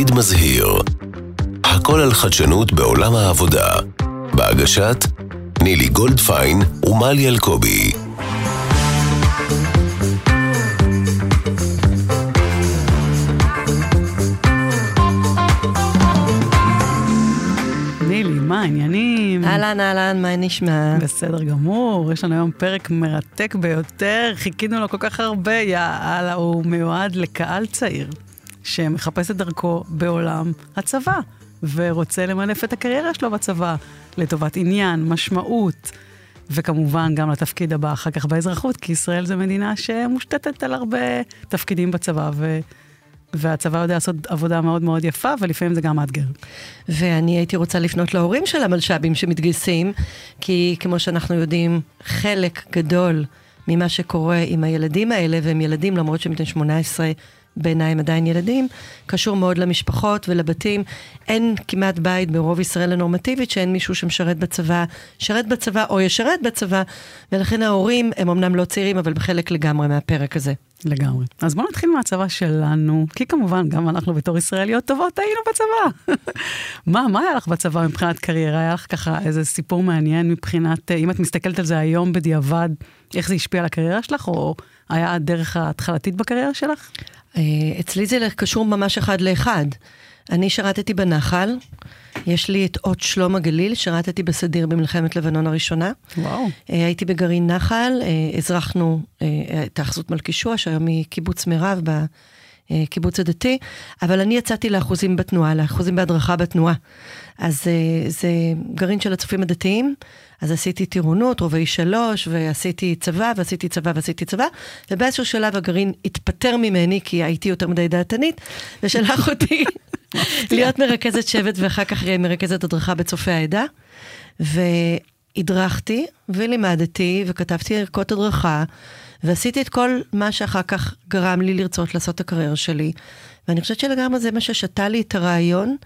עתיד מזהיר. הכל על חדשנות בעולם העבודה. בהגשת נילי גולדפיין ומלי אלקובי. נילי, מה העניינים? אהלן, אהלן, מה נשמע? בסדר גמור, יש לנו היום פרק מרתק ביותר, חיכינו לו כל כך הרבה, יאללה, הוא מיועד לקהל צעיר שמחפש את דרכו בעולם הצבא, ורוצה למנף את הקריירה שלו בצבא, לטובת עניין, משמעות, וכמובן גם לתפקיד הבא אחר כך באזרחות, כי ישראל זו מדינה שמושתתת על הרבה תפקידים בצבא, ו... והצבא יודע לעשות עבודה מאוד מאוד יפה, ולפעמים זה גם מאתגר. ואני הייתי רוצה לפנות להורים של המלש"בים שמתגייסים, כי כמו שאנחנו יודעים, חלק גדול ממה שקורה עם הילדים האלה, והם ילדים למרות שהם בני 18, בעיניי הם עדיין ילדים, קשור מאוד למשפחות ולבתים. אין כמעט בית ברוב ישראל הנורמטיבית שאין מישהו שמשרת בצבא, שרת בצבא או ישרת בצבא, ולכן ההורים הם אמנם לא צעירים, אבל בחלק לגמרי מהפרק הזה. לגמרי. אז בואו נתחיל מהצבא שלנו, כי כמובן, גם אנחנו בתור ישראליות טובות היינו בצבא. מה, מה היה לך בצבא מבחינת קריירה? היה לך ככה איזה סיפור מעניין מבחינת, אם את מסתכלת על זה היום בדיעבד, איך זה השפיע על הקריירה שלך, או היה הדרך ההתחלתית בקריירה שלך? אה, אצלי זה קשור ממש אחד לאחד. אני שירתתי בנחל, יש לי את אות שלום הגליל, שירתתי בסדיר במלחמת לבנון הראשונה. וואו. אה, הייתי בגרעין נחל, אה, אזרחנו את האחזות מלכישוע, שהיום היא קיבוץ מירב בקיבוץ הדתי, אבל אני יצאתי לאחוזים בתנועה, לאחוזים בהדרכה בתנועה. אז זה גרעין של הצופים הדתיים. אז עשיתי טירונות, רובעי שלוש, ועשיתי צבא, ועשיתי צבא, ועשיתי צבא, ובאיזשהו שלב הגרעין התפטר ממני, כי הייתי יותר מדי דעתנית, ושלח אותי להיות מרכזת שבט, ואחר כך מרכזת הדרכה בצופי העדה. והדרכתי, ולימדתי, וכתבתי ערכות הדרכה, ועשיתי את כל מה שאחר כך גרם לי לרצות לעשות את הקריירה שלי. ואני חושבת שלגמרי זה מה ששתה לי את הרעיון,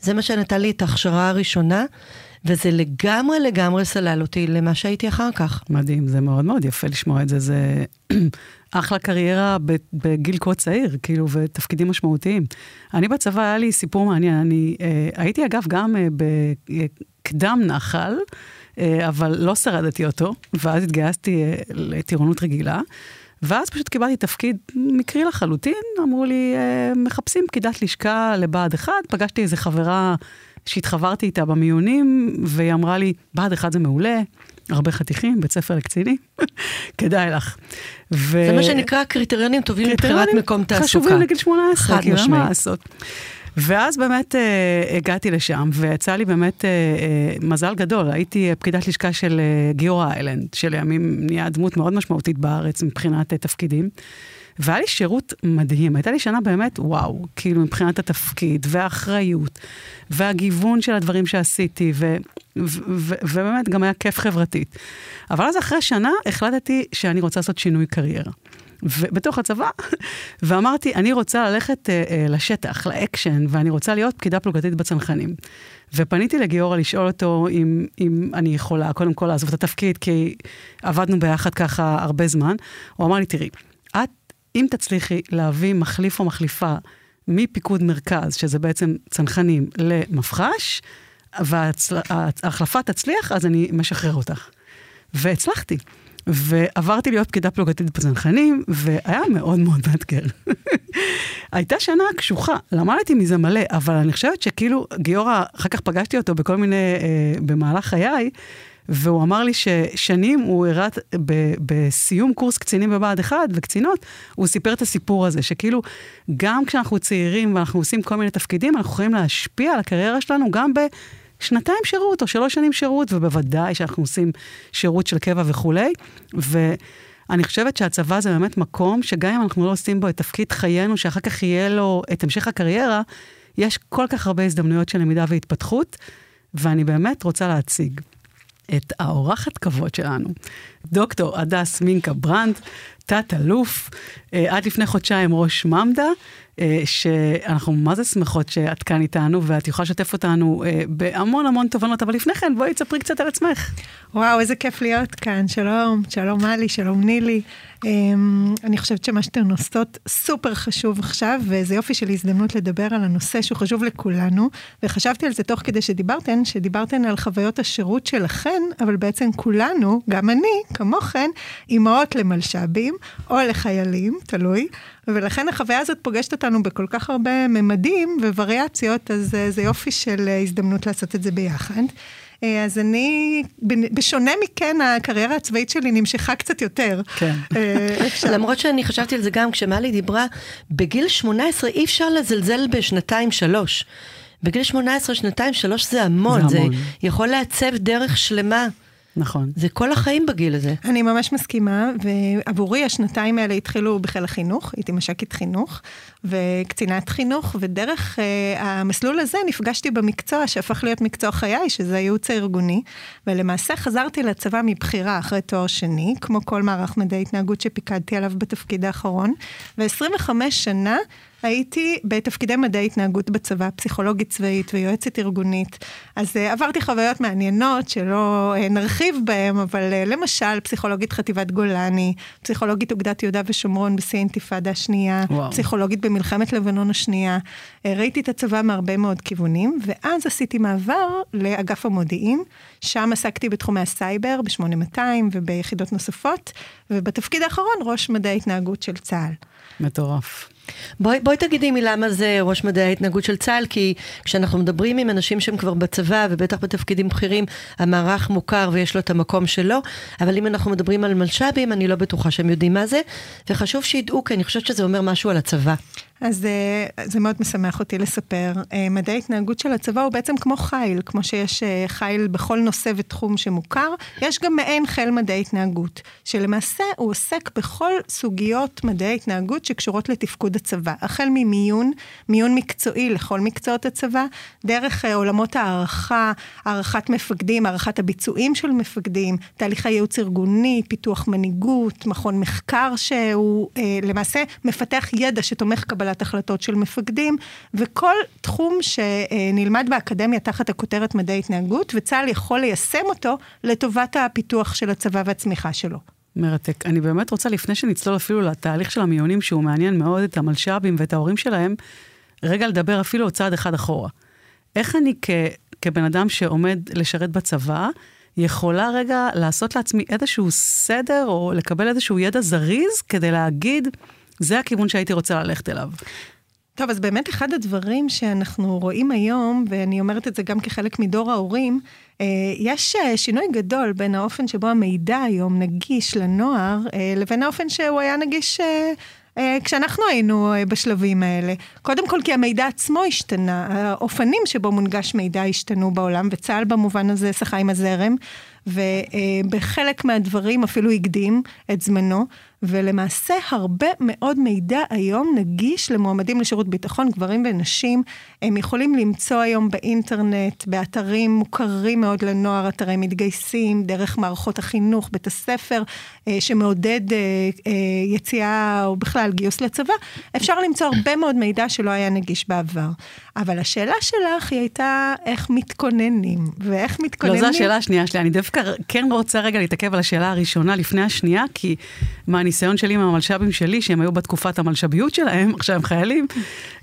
זה מה שנתן לי את ההכשרה הראשונה. וזה לגמרי לגמרי סלל אותי למה שהייתי אחר כך. מדהים, זה מאוד מאוד יפה לשמוע את זה. זה אחלה קריירה בגיל כה צעיר, כאילו, ותפקידים משמעותיים. אני בצבא, היה לי סיפור מעניין. אני אה, הייתי, אגב, גם אה, בקדם נחל, אה, אבל לא שרדתי אותו, ואז התגייסתי אה, לטירונות רגילה. ואז פשוט קיבלתי תפקיד מקרי לחלוטין, אמרו לי, אה, מחפשים פקידת לשכה לבה"ד 1, פגשתי איזה חברה שהתחברתי איתה במיונים, והיא אמרה לי, בה"ד 1 זה מעולה, הרבה חתיכים, בית ספר לקצינים, כדאי לך. ו... זה מה שנקרא קריטריונים טובים מבחינת מקום תעסוקה. חשובים לגיל 18, כאילו, מה לעשות. ואז באמת אה, הגעתי לשם, ויצא לי באמת אה, אה, מזל גדול. הייתי פקידת לשכה של אה, גיורא איילנד, שלימים נהיה דמות מאוד משמעותית בארץ מבחינת אה, תפקידים. והיה לי שירות מדהים, הייתה לי שנה באמת וואו, כאילו מבחינת התפקיד והאחריות והגיוון של הדברים שעשיתי, ו, ובאמת גם היה כיף חברתית. אבל אז אחרי שנה החלטתי שאני רוצה לעשות שינוי קריירה. בתוך הצבא, ואמרתי, אני רוצה ללכת uh, uh, לשטח, לאקשן, ואני רוצה להיות פקידה פלוגתית בצנחנים. ופניתי לגיורא לשאול אותו אם, אם אני יכולה, קודם כל לעזוב את התפקיד, כי עבדנו ביחד ככה הרבה זמן. הוא אמר לי, תראי, את אם תצליחי להביא מחליף או מחליפה מפיקוד מרכז, שזה בעצם צנחנים, למפח"ש, וההחלפה תצליח, אז אני משחרר אותך. והצלחתי. ועברתי להיות פקידה פלוגתית בצנחנים, והיה מאוד מאוד מאתגר. הייתה שנה קשוחה, למדתי מזה מלא, אבל אני חושבת שכאילו, גיורא, אחר כך פגשתי אותו בכל מיני, אה, במהלך חיי, והוא אמר לי ששנים הוא הראה, בסיום קורס קצינים בבה"ד 1 וקצינות, הוא סיפר את הסיפור הזה, שכאילו, גם כשאנחנו צעירים ואנחנו עושים כל מיני תפקידים, אנחנו יכולים להשפיע על הקריירה שלנו גם בשנתיים שירות או שלוש שנים שירות, ובוודאי שאנחנו עושים שירות של קבע וכולי. ואני חושבת שהצבא זה באמת מקום שגם אם אנחנו לא עושים בו את תפקיד חיינו, שאחר כך יהיה לו את המשך הקריירה, יש כל כך הרבה הזדמנויות של למידה והתפתחות, ואני באמת רוצה להציג את האורחת כבוד שלנו, דוקטור הדס מינקה ברנד, תת-אלוף, אה, עד לפני חודשיים ראש ממד"א, אה, שאנחנו מה זה שמחות שאת כאן איתנו, ואת יכולה לשתף אותנו אה, בהמון המון תובנות, אבל לפני כן, בואי תספרי קצת על עצמך. וואו, איזה כיף להיות כאן. שלום, שלום מלי, שלום נילי. אמ, אני חושבת שמה שאתן עושות סופר חשוב עכשיו, וזה יופי של הזדמנות לדבר על הנושא שהוא חשוב לכולנו, וחשבתי על זה תוך כדי שדיברתן, שדיברתן על חוויות השירות שלכן, אבל בעצם כולנו, גם אני, כמוכן, אימהות למלש"בים, או לחיילים, תלוי, ולכן החוויה הזאת פוגשת אותנו בכל כך הרבה ממדים ווריאציות, אז אה, זה יופי של אה, הזדמנות לעשות את זה ביחד. אה, אז אני, בשונה מכן, הקריירה הצבאית שלי נמשכה קצת יותר. כן. למרות שאני חשבתי על זה גם כשמלי דיברה, בגיל 18 אי אפשר לזלזל בשנתיים-שלוש. בגיל 18, שנתיים, שלוש זה המון. זה המון. זה יכול לעצב דרך שלמה. נכון. זה כל החיים בגיל הזה. אני ממש מסכימה, ועבורי השנתיים האלה התחילו בחיל החינוך, הייתי מש"קית חינוך וקצינת חינוך, ודרך uh, המסלול הזה נפגשתי במקצוע שהפך להיות מקצוע חיי, שזה הייעוץ הארגוני, ולמעשה חזרתי לצבא מבחירה אחרי תואר שני, כמו כל מערך מדעי התנהגות שפיקדתי עליו בתפקיד האחרון, ו-25 שנה הייתי בתפקידי מדעי התנהגות בצבא, פסיכולוגית צבאית ויועצת ארגונית. אז אה, עברתי חוויות מעניינות שלא אה, נרחיב בהן, אבל אה, למשל פסיכולוגית חטיבת גולני, פסיכולוגית אוגדת יהודה ושומרון בשיא האינתיפאדה השנייה, וואו. פסיכולוגית במלחמת לבנון השנייה. אה, ראיתי את הצבא מהרבה מאוד כיוונים, ואז עשיתי מעבר לאגף המודיעין, שם עסקתי בתחומי הסייבר, ב-8200 וביחידות נוספות, ובתפקיד האחרון ראש מדעי התנהגות של צה"ל. מטורף. בואי, בואי תגידי מילה מה זה ראש מדעי ההתנהגות של צה"ל, כי כשאנחנו מדברים עם אנשים שהם כבר בצבא, ובטח בתפקידים בכירים, המערך מוכר ויש לו את המקום שלו, אבל אם אנחנו מדברים על מלש"בים, אני לא בטוחה שהם יודעים מה זה, וחשוב שידעו, כי אני חושבת שזה אומר משהו על הצבא. אז אה, זה מאוד משמח אותי לספר. אה, מדעי התנהגות של הצבא הוא בעצם כמו חיל, כמו שיש אה, חיל בכל נושא ותחום שמוכר, יש גם מעין חיל מדעי התנהגות, שלמעשה הוא עוסק בכל סוגיות מדעי התנהגות שקשורות לתפקוד הצבא, החל ממיון, מיון מקצועי לכל מקצועות הצבא, דרך עולמות הערכה, הערכת מפקדים, הערכת הביצועים של מפקדים, תהליכי ייעוץ ארגוני, פיתוח מנהיגות, מכון מחקר שהוא למעשה מפתח ידע שתומך קבלת קבלת החלטות של מפקדים, וכל תחום שנלמד באקדמיה תחת הכותרת מדעי התנהגות, וצה"ל יכול ליישם אותו לטובת הפיתוח של הצבא והצמיחה שלו. מרתק. אני באמת רוצה, לפני שנצלול אפילו לתהליך של המיונים, שהוא מעניין מאוד את המלש"בים ואת ההורים שלהם, רגע לדבר אפילו עוד צעד אחד אחורה. איך אני כ, כבן אדם שעומד לשרת בצבא, יכולה רגע לעשות לעצמי איזשהו סדר, או לקבל איזשהו ידע זריז, כדי להגיד, זה הכיוון שהייתי רוצה ללכת אליו. טוב, אז באמת אחד הדברים שאנחנו רואים היום, ואני אומרת את זה גם כחלק מדור ההורים, אה, יש אה, שינוי גדול בין האופן שבו המידע היום נגיש לנוער, אה, לבין האופן שהוא היה נגיש כשאנחנו היינו בשלבים האלה. קודם כל כי המידע עצמו השתנה, האופנים שבו מונגש מידע השתנו בעולם, וצה"ל במובן הזה שחה עם הזרם, ובחלק מהדברים אפילו הקדים את זמנו. ולמעשה הרבה מאוד מידע היום נגיש למועמדים לשירות ביטחון, גברים ונשים. הם יכולים למצוא היום באינטרנט, באתרים מוכרים מאוד לנוער, אתרי מתגייסים, דרך מערכות החינוך, בית הספר, אה, שמעודד אה, אה, יציאה או בכלל גיוס לצבא. אפשר למצוא הרבה מאוד מידע שלא היה נגיש בעבר. אבל השאלה שלך היא הייתה איך מתכוננים, ואיך מתכוננים... לא, זו השאלה השנייה שלי. אני דווקא כן רוצה רגע להתעכב על השאלה הראשונה לפני השנייה, כי מה, מהניסיון שלי עם המלש"בים שלי, שהם היו בתקופת המלש"ביות שלהם, עכשיו הם חיילים,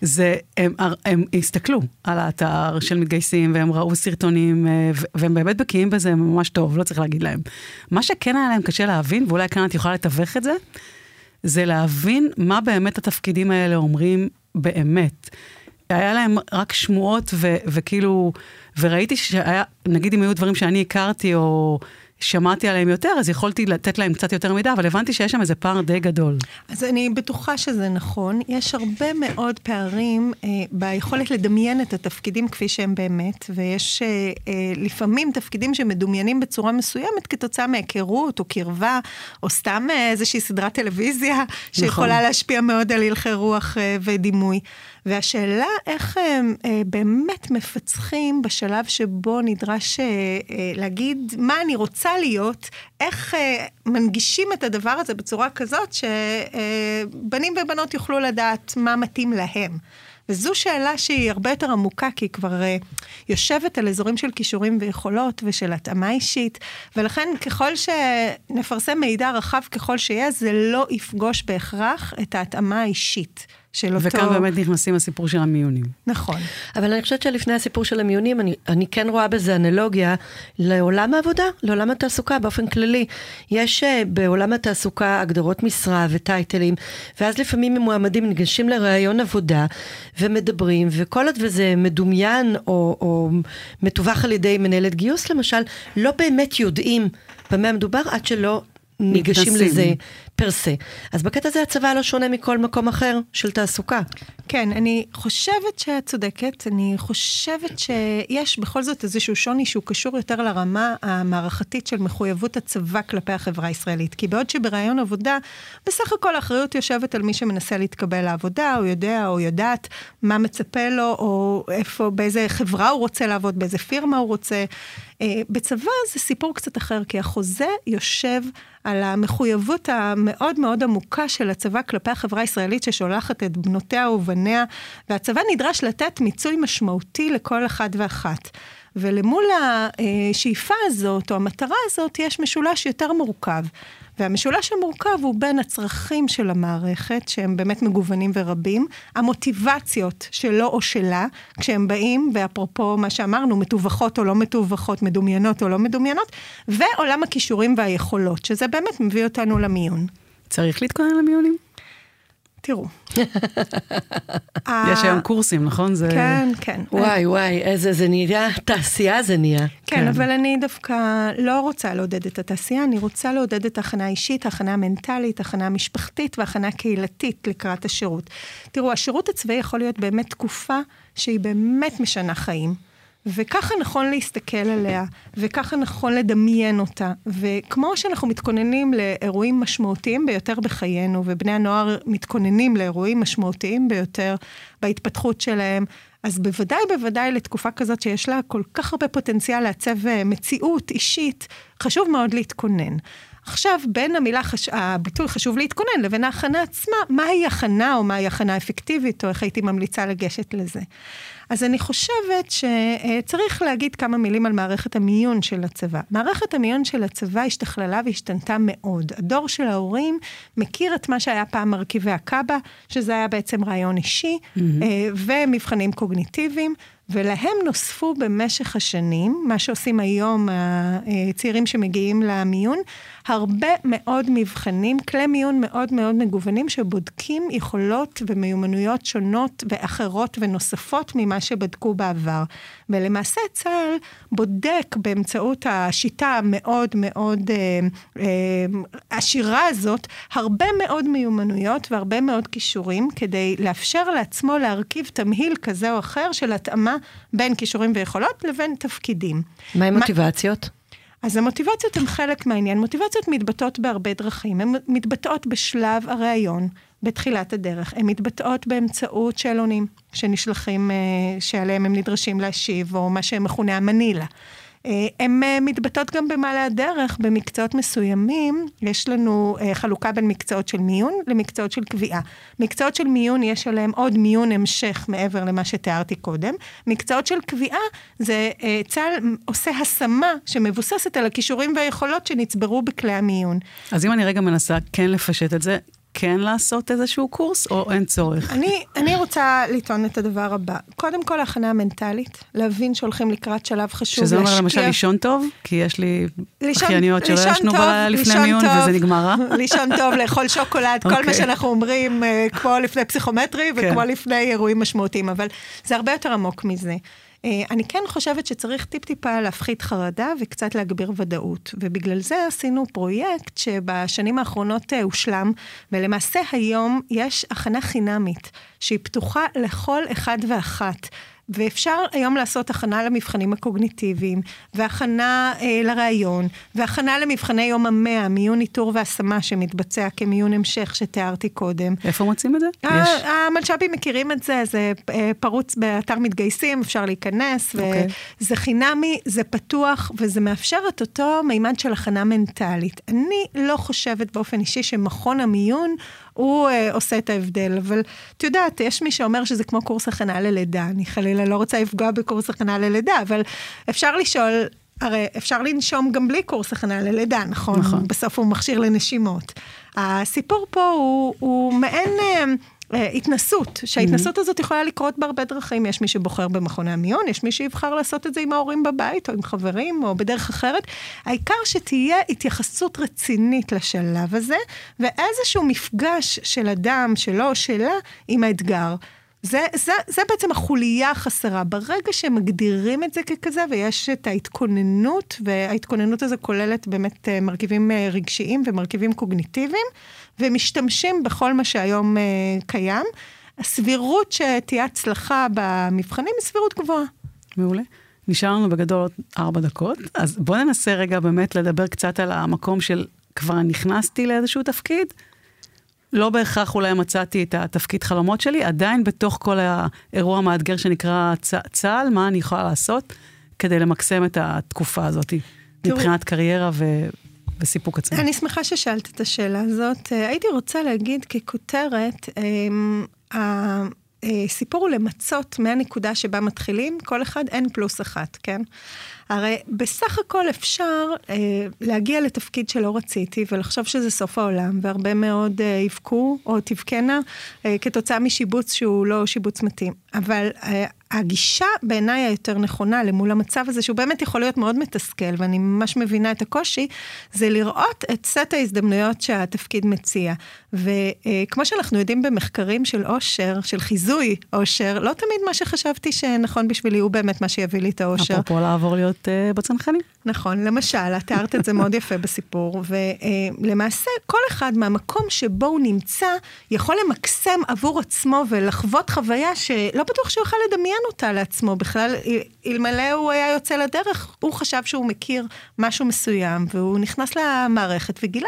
זה, הם, הם, הם הסתכלו על האתר של מתגייסים, והם ראו סרטונים, אה, והם באמת בקיאים בזה ממש טוב, לא צריך להגיד להם. מה שכן היה להם קשה להבין, ואולי כאן את יכולה לתווך את זה, זה להבין מה באמת התפקידים האלה אומרים באמת. היה להם רק שמועות ו- וכאילו, וראיתי שהיה, נגיד אם היו דברים שאני הכרתי, או שמעתי עליהם יותר, אז יכולתי לתת להם קצת יותר מידע, אבל הבנתי שיש שם איזה פער די גדול. אז אני בטוחה שזה נכון. יש הרבה מאוד פערים אה, ביכולת לדמיין את התפקידים כפי שהם באמת, ויש אה, אה, לפעמים תפקידים שמדומיינים בצורה מסוימת כתוצאה מהיכרות או קרבה, או סתם אה, איזושהי סדרת טלוויזיה, שיכולה נכון. להשפיע מאוד על הלכי רוח אה, ודימוי. והשאלה איך הם אה, באמת מפצחים בשלב שבו נדרש אה, אה, להגיד מה אני רוצה להיות, איך אה, מנגישים את הדבר הזה בצורה כזאת שבנים אה, ובנות יוכלו לדעת מה מתאים להם. וזו שאלה שהיא הרבה יותר עמוקה, כי היא כבר uh, יושבת על אזורים של כישורים ויכולות ושל התאמה אישית, ולכן ככל שנפרסם מידע רחב ככל שיהיה, זה לא יפגוש בהכרח את ההתאמה האישית. של אותו... וכאן באמת נכנסים הסיפור של המיונים. נכון. אבל אני חושבת שלפני הסיפור של המיונים, אני, אני כן רואה בזה אנלוגיה לעולם העבודה, לעולם התעסוקה באופן כללי. יש uh, בעולם התעסוקה הגדרות משרה וטייטלים, ואז לפעמים מועמדים ניגשים לראיון עבודה ומדברים, וכל עוד וזה מדומיין או, או מתווך על ידי מנהלת גיוס למשל, לא באמת יודעים במה מדובר עד שלא ניגשים לזה פר סה. אז בקטע הזה הצבא לא שונה מכל מקום אחר של תעסוקה. כן, אני חושבת שאת צודקת, אני חושבת שיש בכל זאת איזשהו שוני שהוא קשור יותר לרמה המערכתית של מחויבות הצבא כלפי החברה הישראלית. כי בעוד שברעיון עבודה, בסך הכל האחריות יושבת על מי שמנסה להתקבל לעבודה, הוא יודע או יודעת מה מצפה לו, או איפה, באיזה חברה הוא רוצה לעבוד, באיזה פירמה הוא רוצה. אה, בצבא זה סיפור קצת אחר, כי החוזה יושב על המחויבות המאוד מאוד עמוקה של הצבא כלפי החברה הישראלית ששולחת את בנותיה ובניה, והצבא נדרש לתת מיצוי משמעותי לכל אחד ואחת. ולמול השאיפה הזאת, או המטרה הזאת, יש משולש יותר מורכב. והמשולש המורכב הוא בין הצרכים של המערכת, שהם באמת מגוונים ורבים, המוטיבציות שלו או שלה, כשהם באים, ואפרופו מה שאמרנו, מתווכות או לא מתווכות, מדומיינות או לא מדומיינות, ועולם הכישורים והיכולות, שזה באמת מביא אותנו למיון. צריך להתכונן למיונים? תראו. יש היום קורסים, נכון? זה... כן, כן. וואי, וואי, איזה, זה נהיה, תעשייה זה נהיה. כן, כן, אבל אני דווקא לא רוצה לעודד את התעשייה, אני רוצה לעודד את ההכנה האישית, ההכנה מנטלית, ההכנה משפחתית והכנה קהילתית לקראת השירות. תראו, השירות הצבאי יכול להיות באמת תקופה שהיא באמת משנה חיים. וככה נכון להסתכל עליה, וככה נכון לדמיין אותה. וכמו שאנחנו מתכוננים לאירועים משמעותיים ביותר בחיינו, ובני הנוער מתכוננים לאירועים משמעותיים ביותר בהתפתחות שלהם, אז בוודאי בוודאי לתקופה כזאת שיש לה כל כך הרבה פוטנציאל לעצב אה, מציאות אישית, חשוב מאוד להתכונן. עכשיו, בין המילה, חש... הביטוי חשוב להתכונן לבין ההכנה עצמה, מהי הכנה או מהי הכנה אפקטיבית, או איך הייתי ממליצה לגשת לזה. אז אני חושבת שצריך להגיד כמה מילים על מערכת המיון של הצבא. מערכת המיון של הצבא השתכללה והשתנתה מאוד. הדור של ההורים מכיר את מה שהיה פעם מרכיבי הקאבה, שזה היה בעצם רעיון אישי, mm-hmm. ומבחנים קוגניטיביים. ולהם נוספו במשך השנים, מה שעושים היום הצעירים שמגיעים למיון, הרבה מאוד מבחנים, כלי מיון מאוד מאוד מגוונים, שבודקים יכולות ומיומנויות שונות ואחרות ונוספות ממה שבדקו בעבר. ולמעשה צה"ל בודק באמצעות השיטה המאוד מאוד אה, אה, עשירה הזאת, הרבה מאוד מיומנויות והרבה מאוד כישורים, כדי לאפשר לעצמו להרכיב תמהיל כזה או אחר של התאמה בין כישורים ויכולות לבין תפקידים. מה עם מוטיבציות? אז המוטיבציות הן חלק מהעניין. מוטיבציות מתבטאות בהרבה דרכים. הן מתבטאות בשלב הראיון, בתחילת הדרך. הן מתבטאות באמצעות שאלונים שנשלחים, אה, שעליהם הם נדרשים להשיב, או מה שמכונה המנילה. אה, הן אה, מתבטאות גם במעלה הדרך, במקצועות מסוימים, יש לנו אה, חלוקה בין מקצועות של מיון למקצועות של קביעה. מקצועות של מיון, יש עליהם עוד מיון המשך מעבר למה שתיארתי קודם. מקצועות של קביעה, זה צה"ל עושה השמה שמבוססת על הכישורים והיכולות שנצברו בכלי המיון. אז אם אני רגע מנסה כן לפשט את זה, כן לעשות איזשהו קורס, או אין צורך? אני, אני רוצה לטעון את הדבר הבא. קודם כל, הכנה מנטלית, להבין שהולכים לקראת שלב חשוב, שזה אומר למשל לישון טוב? כי יש לי אחייניות שלא ישנו לפני מיון טוב, וזה נגמר רע. לישון טוב, לאכול שוקולד. כל מה אוקיי. שאנחנו אומרים, אה, כמו לפני פסיכומטרי וכמו כן. לפני אירועים משמעותיים, אבל זה הרבה יותר עמוק מזה. אה, אני כן חושבת שצריך טיפ-טיפה להפחית חרדה וקצת להגביר ודאות. ובגלל זה עשינו פרויקט שבשנים האחרונות אה, הושלם, ולמעשה היום יש הכנה חינמית שהיא פתוחה לכל אחד ואחת. ואפשר היום לעשות הכנה למבחנים הקוגניטיביים, והכנה אה, לראיון, והכנה למבחני יום המאה, מיון איתור והשמה שמתבצע כמיון המשך שתיארתי קודם. איפה מוצאים את זה? המלש"בים מכירים את זה, זה אה, פרוץ באתר מתגייסים, אפשר להיכנס, okay. אוקיי. וזה חינמי, זה פתוח, וזה מאפשר את אותו מימד של הכנה מנטלית. אני לא חושבת באופן אישי שמכון המיון הוא uh, עושה את ההבדל, אבל את יודעת, יש מי שאומר שזה כמו קורס הכנה ללידה, אני חלילה לא רוצה לפגוע בקורס הכנה ללידה, אבל אפשר לשאול, הרי אפשר לנשום גם בלי קורס הכנה ללידה, נכון? נכון. בסוף הוא מכשיר לנשימות. הסיפור פה הוא, הוא מעין... אה, התנסות, שההתנסות mm-hmm. הזאת יכולה לקרות בהרבה דרכים. יש מי שבוחר במכוני המיון, יש מי שיבחר לעשות את זה עם ההורים בבית, או עם חברים, או בדרך אחרת. העיקר שתהיה התייחסות רצינית לשלב הזה, ואיזשהו מפגש של אדם, שלו או שלה, עם האתגר. זה, זה, זה בעצם החוליה החסרה. ברגע שמגדירים את זה ככזה, ויש את ההתכוננות, וההתכוננות הזו כוללת באמת אה, מרכיבים אה, רגשיים ומרכיבים קוגניטיביים, ומשתמשים בכל מה שהיום uh, קיים, הסבירות שתהיה הצלחה במבחנים היא סבירות גבוהה. מעולה. נשאר לנו בגדול עוד ארבע דקות, אז בואו ננסה רגע באמת לדבר קצת על המקום של כבר נכנסתי לאיזשהו תפקיד. לא בהכרח אולי מצאתי את התפקיד חלומות שלי, עדיין בתוך כל האירוע המאתגר שנקרא צ- צה"ל, מה אני יכולה לעשות כדי למקסם את התקופה הזאת מבחינת קריירה ו- וסיפוק עצמי. אני שמחה ששאלת את השאלה הזאת. אה, הייתי רוצה להגיד ככותרת, אמ, הסיפור הוא למצות מהנקודה שבה מתחילים, כל אחד N פלוס אחת, כן? הרי בסך הכל אפשר אה, להגיע לתפקיד שלא רציתי ולחשוב שזה סוף העולם, והרבה מאוד אה, יבכו או תבכנה אה, כתוצאה משיבוץ שהוא לא שיבוץ מתאים. אבל אה, הגישה בעיניי היותר נכונה למול המצב הזה, שהוא באמת יכול להיות מאוד מתסכל, ואני ממש מבינה את הקושי, זה לראות את סט ההזדמנויות שהתפקיד מציע. וכמו שאנחנו יודעים במחקרים של אושר, של חיזוי אושר, לא תמיד מה שחשבתי שנכון בשבילי הוא באמת מה שיביא לי את האושר. אפרופו לעבור להיות uh, בצנחנים. נכון, למשל, את תיארת את זה מאוד יפה בסיפור, ולמעשה כל אחד מהמקום שבו הוא נמצא יכול למקסם עבור עצמו ולחוות חוויה שלא בטוח שהוא יוכל לדמיין אותה לעצמו בכלל, אלמלא הוא היה יוצא לדרך, הוא חשב שהוא מכיר משהו מסוים, והוא נכנס למערכת וגילה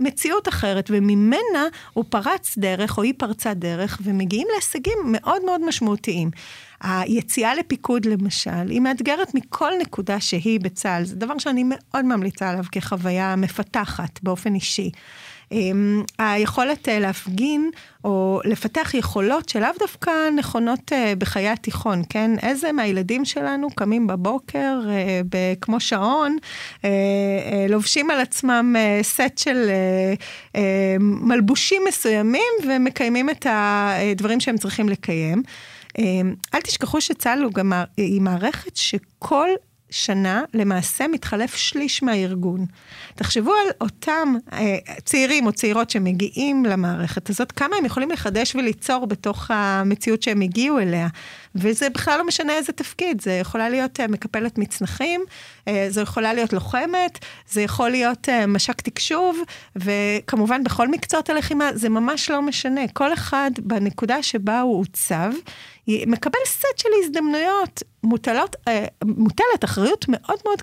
מציאות אחרת, וממנה הוא פרץ דרך, או היא פרצה דרך, ומגיעים להישגים מאוד מאוד משמעותיים. היציאה לפיקוד למשל, היא מאתגרת מכל נקודה שהיא בצה"ל. זה דבר שאני מאוד ממליצה עליו כחוויה מפתחת באופן אישי. Um, היכולת uh, להפגין או לפתח יכולות שלאו דווקא נכונות uh, בחיי התיכון, כן? איזה מהילדים שלנו קמים בבוקר uh, כמו שעון, לובשים על עצמם סט של מלבושים מסוימים ומקיימים את הדברים שהם צריכים לקיים. אמ, אל תשכחו שצה"ל היא מערכת שכל שנה למעשה מתחלף שליש מהארגון. תחשבו על אותם אה, צעירים או צעירות שמגיעים למערכת הזאת, כמה הם יכולים לחדש וליצור בתוך המציאות שהם הגיעו אליה. וזה בכלל לא משנה איזה תפקיד, זה יכולה להיות אה, מקפלת מצנחים, אה, זו יכולה להיות לוחמת, זה יכול להיות מש"ק תקשוב, וכמובן בכל מקצועות הלחימה, זה ממש לא משנה. כל אחד בנקודה שבה הוא עוצב, מקבל סט של הזדמנויות, מוטלות, מוטלת אחריות מאוד מאוד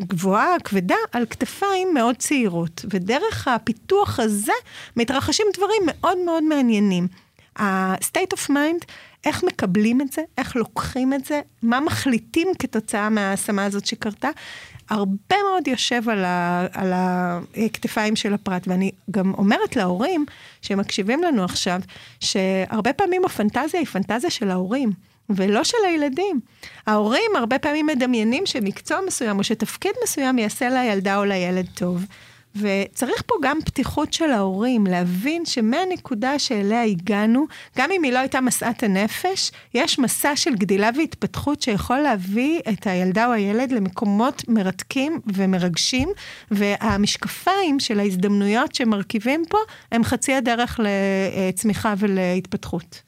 גבוהה, כבדה, על כתפיים מאוד צעירות. ודרך הפיתוח הזה מתרחשים דברים מאוד מאוד מעניינים. ה-state of mind איך מקבלים את זה, איך לוקחים את זה, מה מחליטים כתוצאה מההשמה הזאת שקרתה. הרבה מאוד יושב על, ה, על הכתפיים של הפרט, ואני גם אומרת להורים שמקשיבים לנו עכשיו, שהרבה פעמים הפנטזיה היא פנטזיה של ההורים. ולא של הילדים. ההורים הרבה פעמים מדמיינים שמקצוע מסוים או שתפקיד מסוים יעשה לילדה או לילד טוב. וצריך פה גם פתיחות של ההורים, להבין שמהנקודה שאליה הגענו, גם אם היא לא הייתה משאת הנפש, יש מסע של גדילה והתפתחות שיכול להביא את הילדה או הילד למקומות מרתקים ומרגשים, והמשקפיים של ההזדמנויות שמרכיבים פה, הם חצי הדרך לצמיחה ולהתפתחות.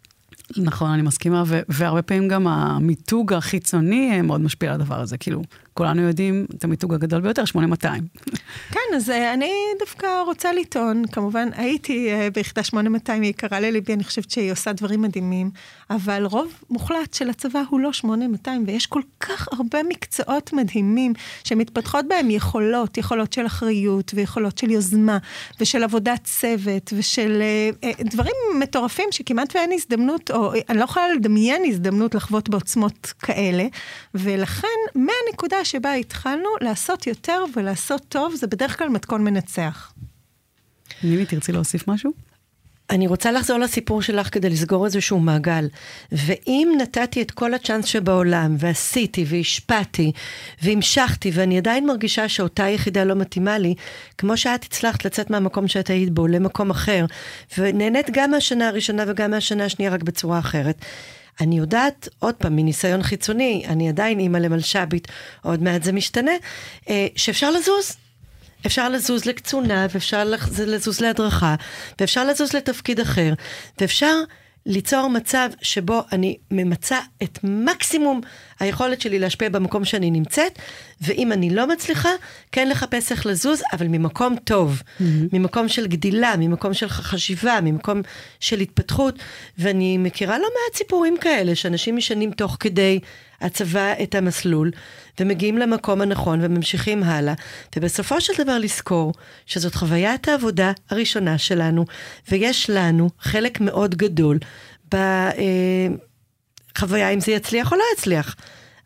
נכון, אני מסכימה, והרבה פעמים גם המיתוג החיצוני מאוד משפיע על הדבר הזה. כאילו, כולנו יודעים את המיתוג הגדול ביותר, 8200. כן, אז אה, אני דווקא רוצה לטעון, כמובן, הייתי אה, ביחידה 8200, היא יקרה לליבי, אני חושבת שהיא עושה דברים מדהימים, אבל רוב מוחלט של הצבא הוא לא 8200, ויש כל כך הרבה מקצועות מדהימים שמתפתחות בהם יכולות, יכולות של אחריות, ויכולות של יוזמה, ושל עבודת צוות, ושל אה, דברים מטורפים שכמעט ואין הזדמנות, או אני לא יכולה לדמיין הזדמנות לחוות בעוצמות כאלה, ולכן מהנקודה שבה התחלנו, לעשות יותר ולעשות טוב, זה בדרך כלל מתכון מנצח. נימי, תרצי להוסיף משהו? אני רוצה לחזור לסיפור שלך כדי לסגור איזשהו מעגל. ואם נתתי את כל הצ'אנס שבעולם, ועשיתי, והשפעתי, והמשכתי, ואני עדיין מרגישה שאותה יחידה לא מתאימה לי, כמו שאת הצלחת לצאת מהמקום שאת היית בו למקום אחר, ונהנית גם מהשנה הראשונה וגם מהשנה השנייה, רק בצורה אחרת. אני יודעת, עוד פעם, מניסיון חיצוני, אני עדיין אימא למלש"בית, עוד מעט זה משתנה, אה, שאפשר לזוז. אפשר לזוז לקצונה, ואפשר לזוז להדרכה, ואפשר לזוז לתפקיד אחר, ואפשר ליצור מצב שבו אני ממצה את מקסימום היכולת שלי להשפיע במקום שאני נמצאת, ואם אני לא מצליחה, כן לחפש איך לזוז, אבל ממקום טוב, mm-hmm. ממקום של גדילה, ממקום של חשיבה, ממקום של התפתחות. ואני מכירה לא מעט סיפורים כאלה, שאנשים משנים תוך כדי הצבא את המסלול, ומגיעים למקום הנכון וממשיכים הלאה, ובסופו של דבר לזכור שזאת חוויית העבודה הראשונה שלנו, ויש לנו חלק מאוד גדול בחוויה אם זה יצליח או לא יצליח.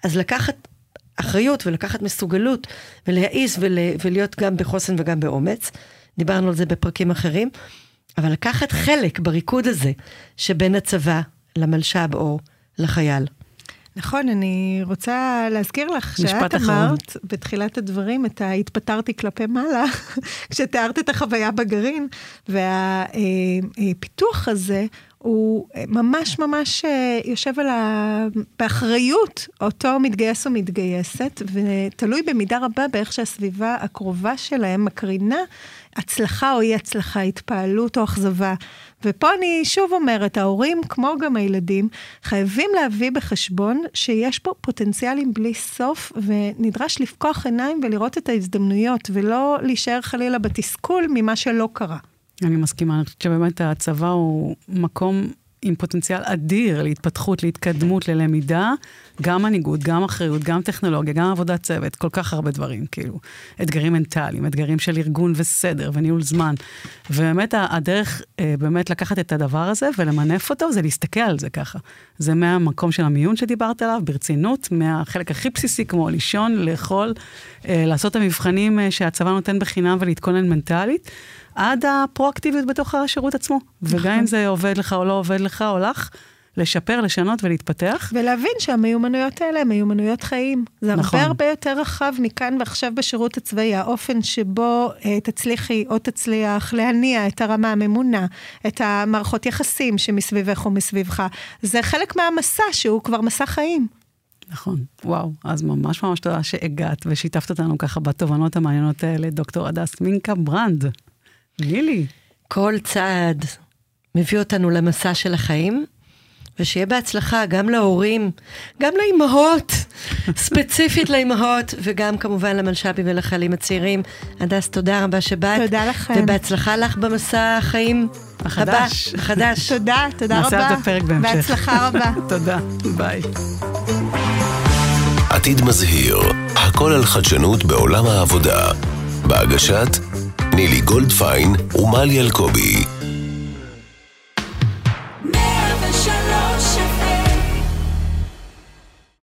אז לקחת אחריות ולקחת מסוגלות ולהעיז ול, ולהיות גם בחוסן וגם באומץ, דיברנו על זה בפרקים אחרים, אבל לקחת חלק בריקוד הזה שבין הצבא למלש"ב או לחייל. נכון, אני רוצה להזכיר לך שאת אמרת בתחילת הדברים את ההתפטרתי כלפי מעלה, כשתיארת את החוויה בגרעין, והפיתוח הזה הוא ממש ממש אה, יושב על ה... באחריות אותו מתגייס או מתגייסת, ותלוי במידה רבה באיך שהסביבה הקרובה שלהם מקרינה הצלחה או אי הצלחה, התפעלות או אכזבה. ופה אני שוב אומרת, ההורים, כמו גם הילדים, חייבים להביא בחשבון שיש פה פוטנציאלים בלי סוף, ונדרש לפקוח עיניים ולראות את ההזדמנויות, ולא להישאר חלילה בתסכול ממה שלא קרה. אני מסכימה, אני חושבת שבאמת הצבא הוא מקום עם פוטנציאל אדיר להתפתחות, להתקדמות, ללמידה, גם מנהיגות, גם אחריות, גם טכנולוגיה, גם עבודת צוות, כל כך הרבה דברים, כאילו. אתגרים מנטליים, אתגרים של ארגון וסדר וניהול זמן. ובאמת הדרך אה, באמת לקחת את הדבר הזה ולמנף אותו, זה להסתכל על זה ככה. זה מהמקום של המיון שדיברת עליו, ברצינות, מהחלק הכי בסיסי, כמו לישון, לאכול, אה, לעשות את המבחנים אה, שהצבא נותן בחינם ולהתכונן מנטלית. עד הפרואקטיביות בתוך השירות עצמו. נכון. וגם אם זה עובד לך או לא עובד לך או לך, לשפר, לשנות ולהתפתח. ולהבין שהמיומנויות האלה הן מיומנויות חיים. זה נכון. הרבה הרבה יותר רחב מכאן ועכשיו בשירות הצבאי, האופן שבו אה, תצליחי או תצליח להניע את הרמה הממונה, את המערכות יחסים שמסביבך או מסביבך. זה חלק מהמסע שהוא כבר מסע חיים. נכון, וואו, אז ממש ממש תודה שהגעת ושיתפת אותנו ככה בתובנות המעניינות האלה, דוקטור הדס מינקה ברנד. נילי. כל צעד מביא אותנו למסע של החיים, ושיהיה בהצלחה גם להורים, גם לאימהות, ספציפית לאימהות, וגם כמובן למלש"בים ולחיילים הצעירים. הדס, תודה רבה שבאת. תודה לכם. ובהצלחה לך במסע החיים החדש. הבא, החדש. תודה, תודה רבה. נעשה את הפרק בהמשך. בהצלחה רבה. תודה, ביי. עתיד מזהיר, הכל על חדשנות בעולם העבודה. בהגשת נילי גולדפיין ומלי אלקובי.